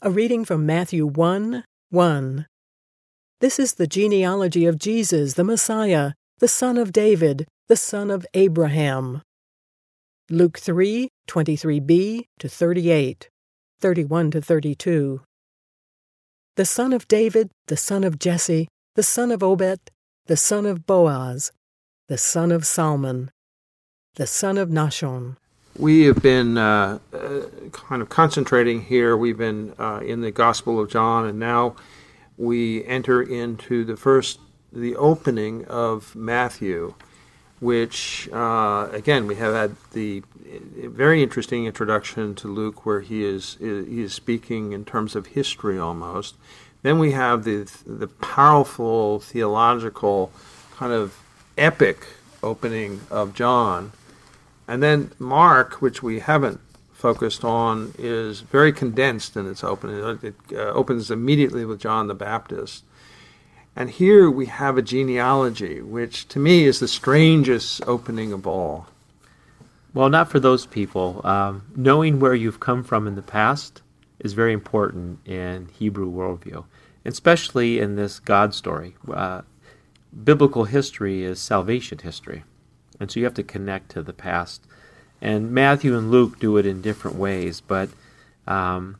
A reading from Matthew 1 1. This is the genealogy of Jesus, the Messiah, the son of David, the son of Abraham. Luke 3 23b to 38, 31 to 32. The son of David, the son of Jesse, the son of Obed, the son of Boaz, the son of Salmon, the son of Nahshon. We have been uh, uh, kind of concentrating here. We've been uh, in the Gospel of John, and now we enter into the first, the opening of Matthew, which, uh, again, we have had the very interesting introduction to Luke, where he is he is speaking in terms of history almost. Then we have the the powerful theological kind of epic opening of John and then Mark, which we haven't focused on, is very condensed in its opening. It uh, opens immediately with John the Baptist. And here we have a genealogy, which to me is the strangest opening of all. Well, not for those people. Um, knowing where you've come from in the past is very important in Hebrew worldview, especially in this God story. Uh, biblical history is salvation history. And so you have to connect to the past. And Matthew and Luke do it in different ways, but um,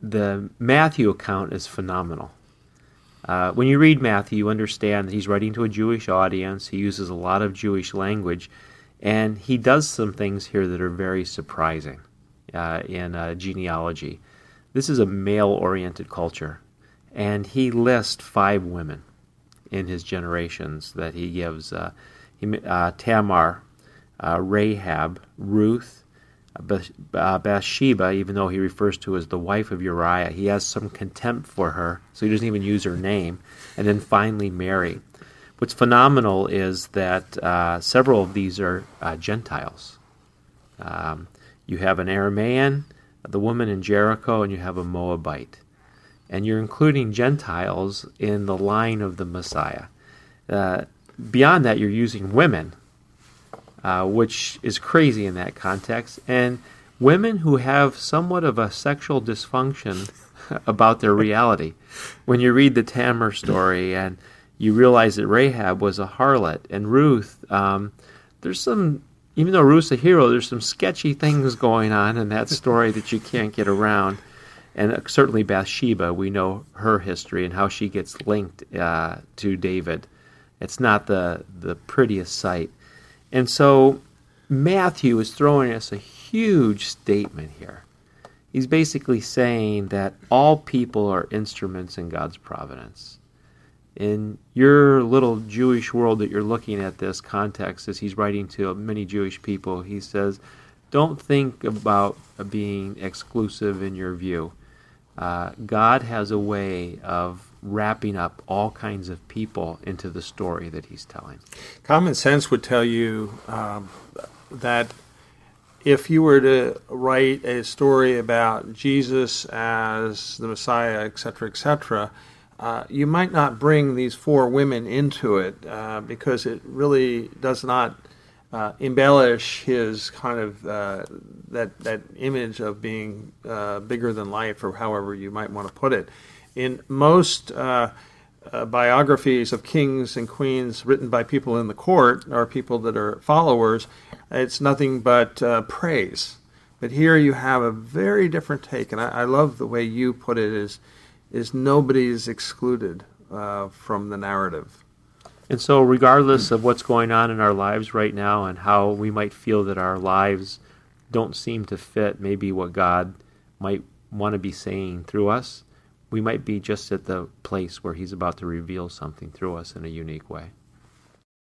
the Matthew account is phenomenal. Uh, when you read Matthew, you understand that he's writing to a Jewish audience. He uses a lot of Jewish language, and he does some things here that are very surprising uh, in uh, genealogy. This is a male oriented culture, and he lists five women in his generations that he gives. Uh, Tamar, uh, Rahab, Ruth, uh, Bathsheba, even though he refers to as the wife of Uriah, he has some contempt for her, so he doesn't even use her name. And then finally, Mary. What's phenomenal is that uh, several of these are uh, Gentiles. Um, you have an Aramaean, the woman in Jericho, and you have a Moabite. And you're including Gentiles in the line of the Messiah. Uh, beyond that, you're using women, uh, which is crazy in that context, and women who have somewhat of a sexual dysfunction about their reality. When you read the Tamar story and you realize that Rahab was a harlot and Ruth, um, there's some, even though Ruth's a hero, there's some sketchy things going on in that story that you can't get around. And uh, certainly Bathsheba, we know her history and how she gets linked uh, to David. It's not the, the prettiest sight. And so Matthew is throwing us a huge statement here. He's basically saying that all people are instruments in God's providence. In your little Jewish world that you're looking at this context, as he's writing to many Jewish people, he says, don't think about being exclusive in your view. Uh, God has a way of wrapping up all kinds of people into the story that he's telling. Common sense would tell you um, that if you were to write a story about Jesus as the Messiah, etc., etc., uh, you might not bring these four women into it uh, because it really does not uh, embellish his kind of uh, that that image of being uh, bigger than life, or however you might want to put it in most uh, uh, biographies of kings and queens written by people in the court or people that are followers, it's nothing but uh, praise. But here you have a very different take, and I, I love the way you put it: is is nobody is excluded uh, from the narrative. And so, regardless of what's going on in our lives right now and how we might feel that our lives don't seem to fit maybe what God might want to be saying through us, we might be just at the place where He's about to reveal something through us in a unique way.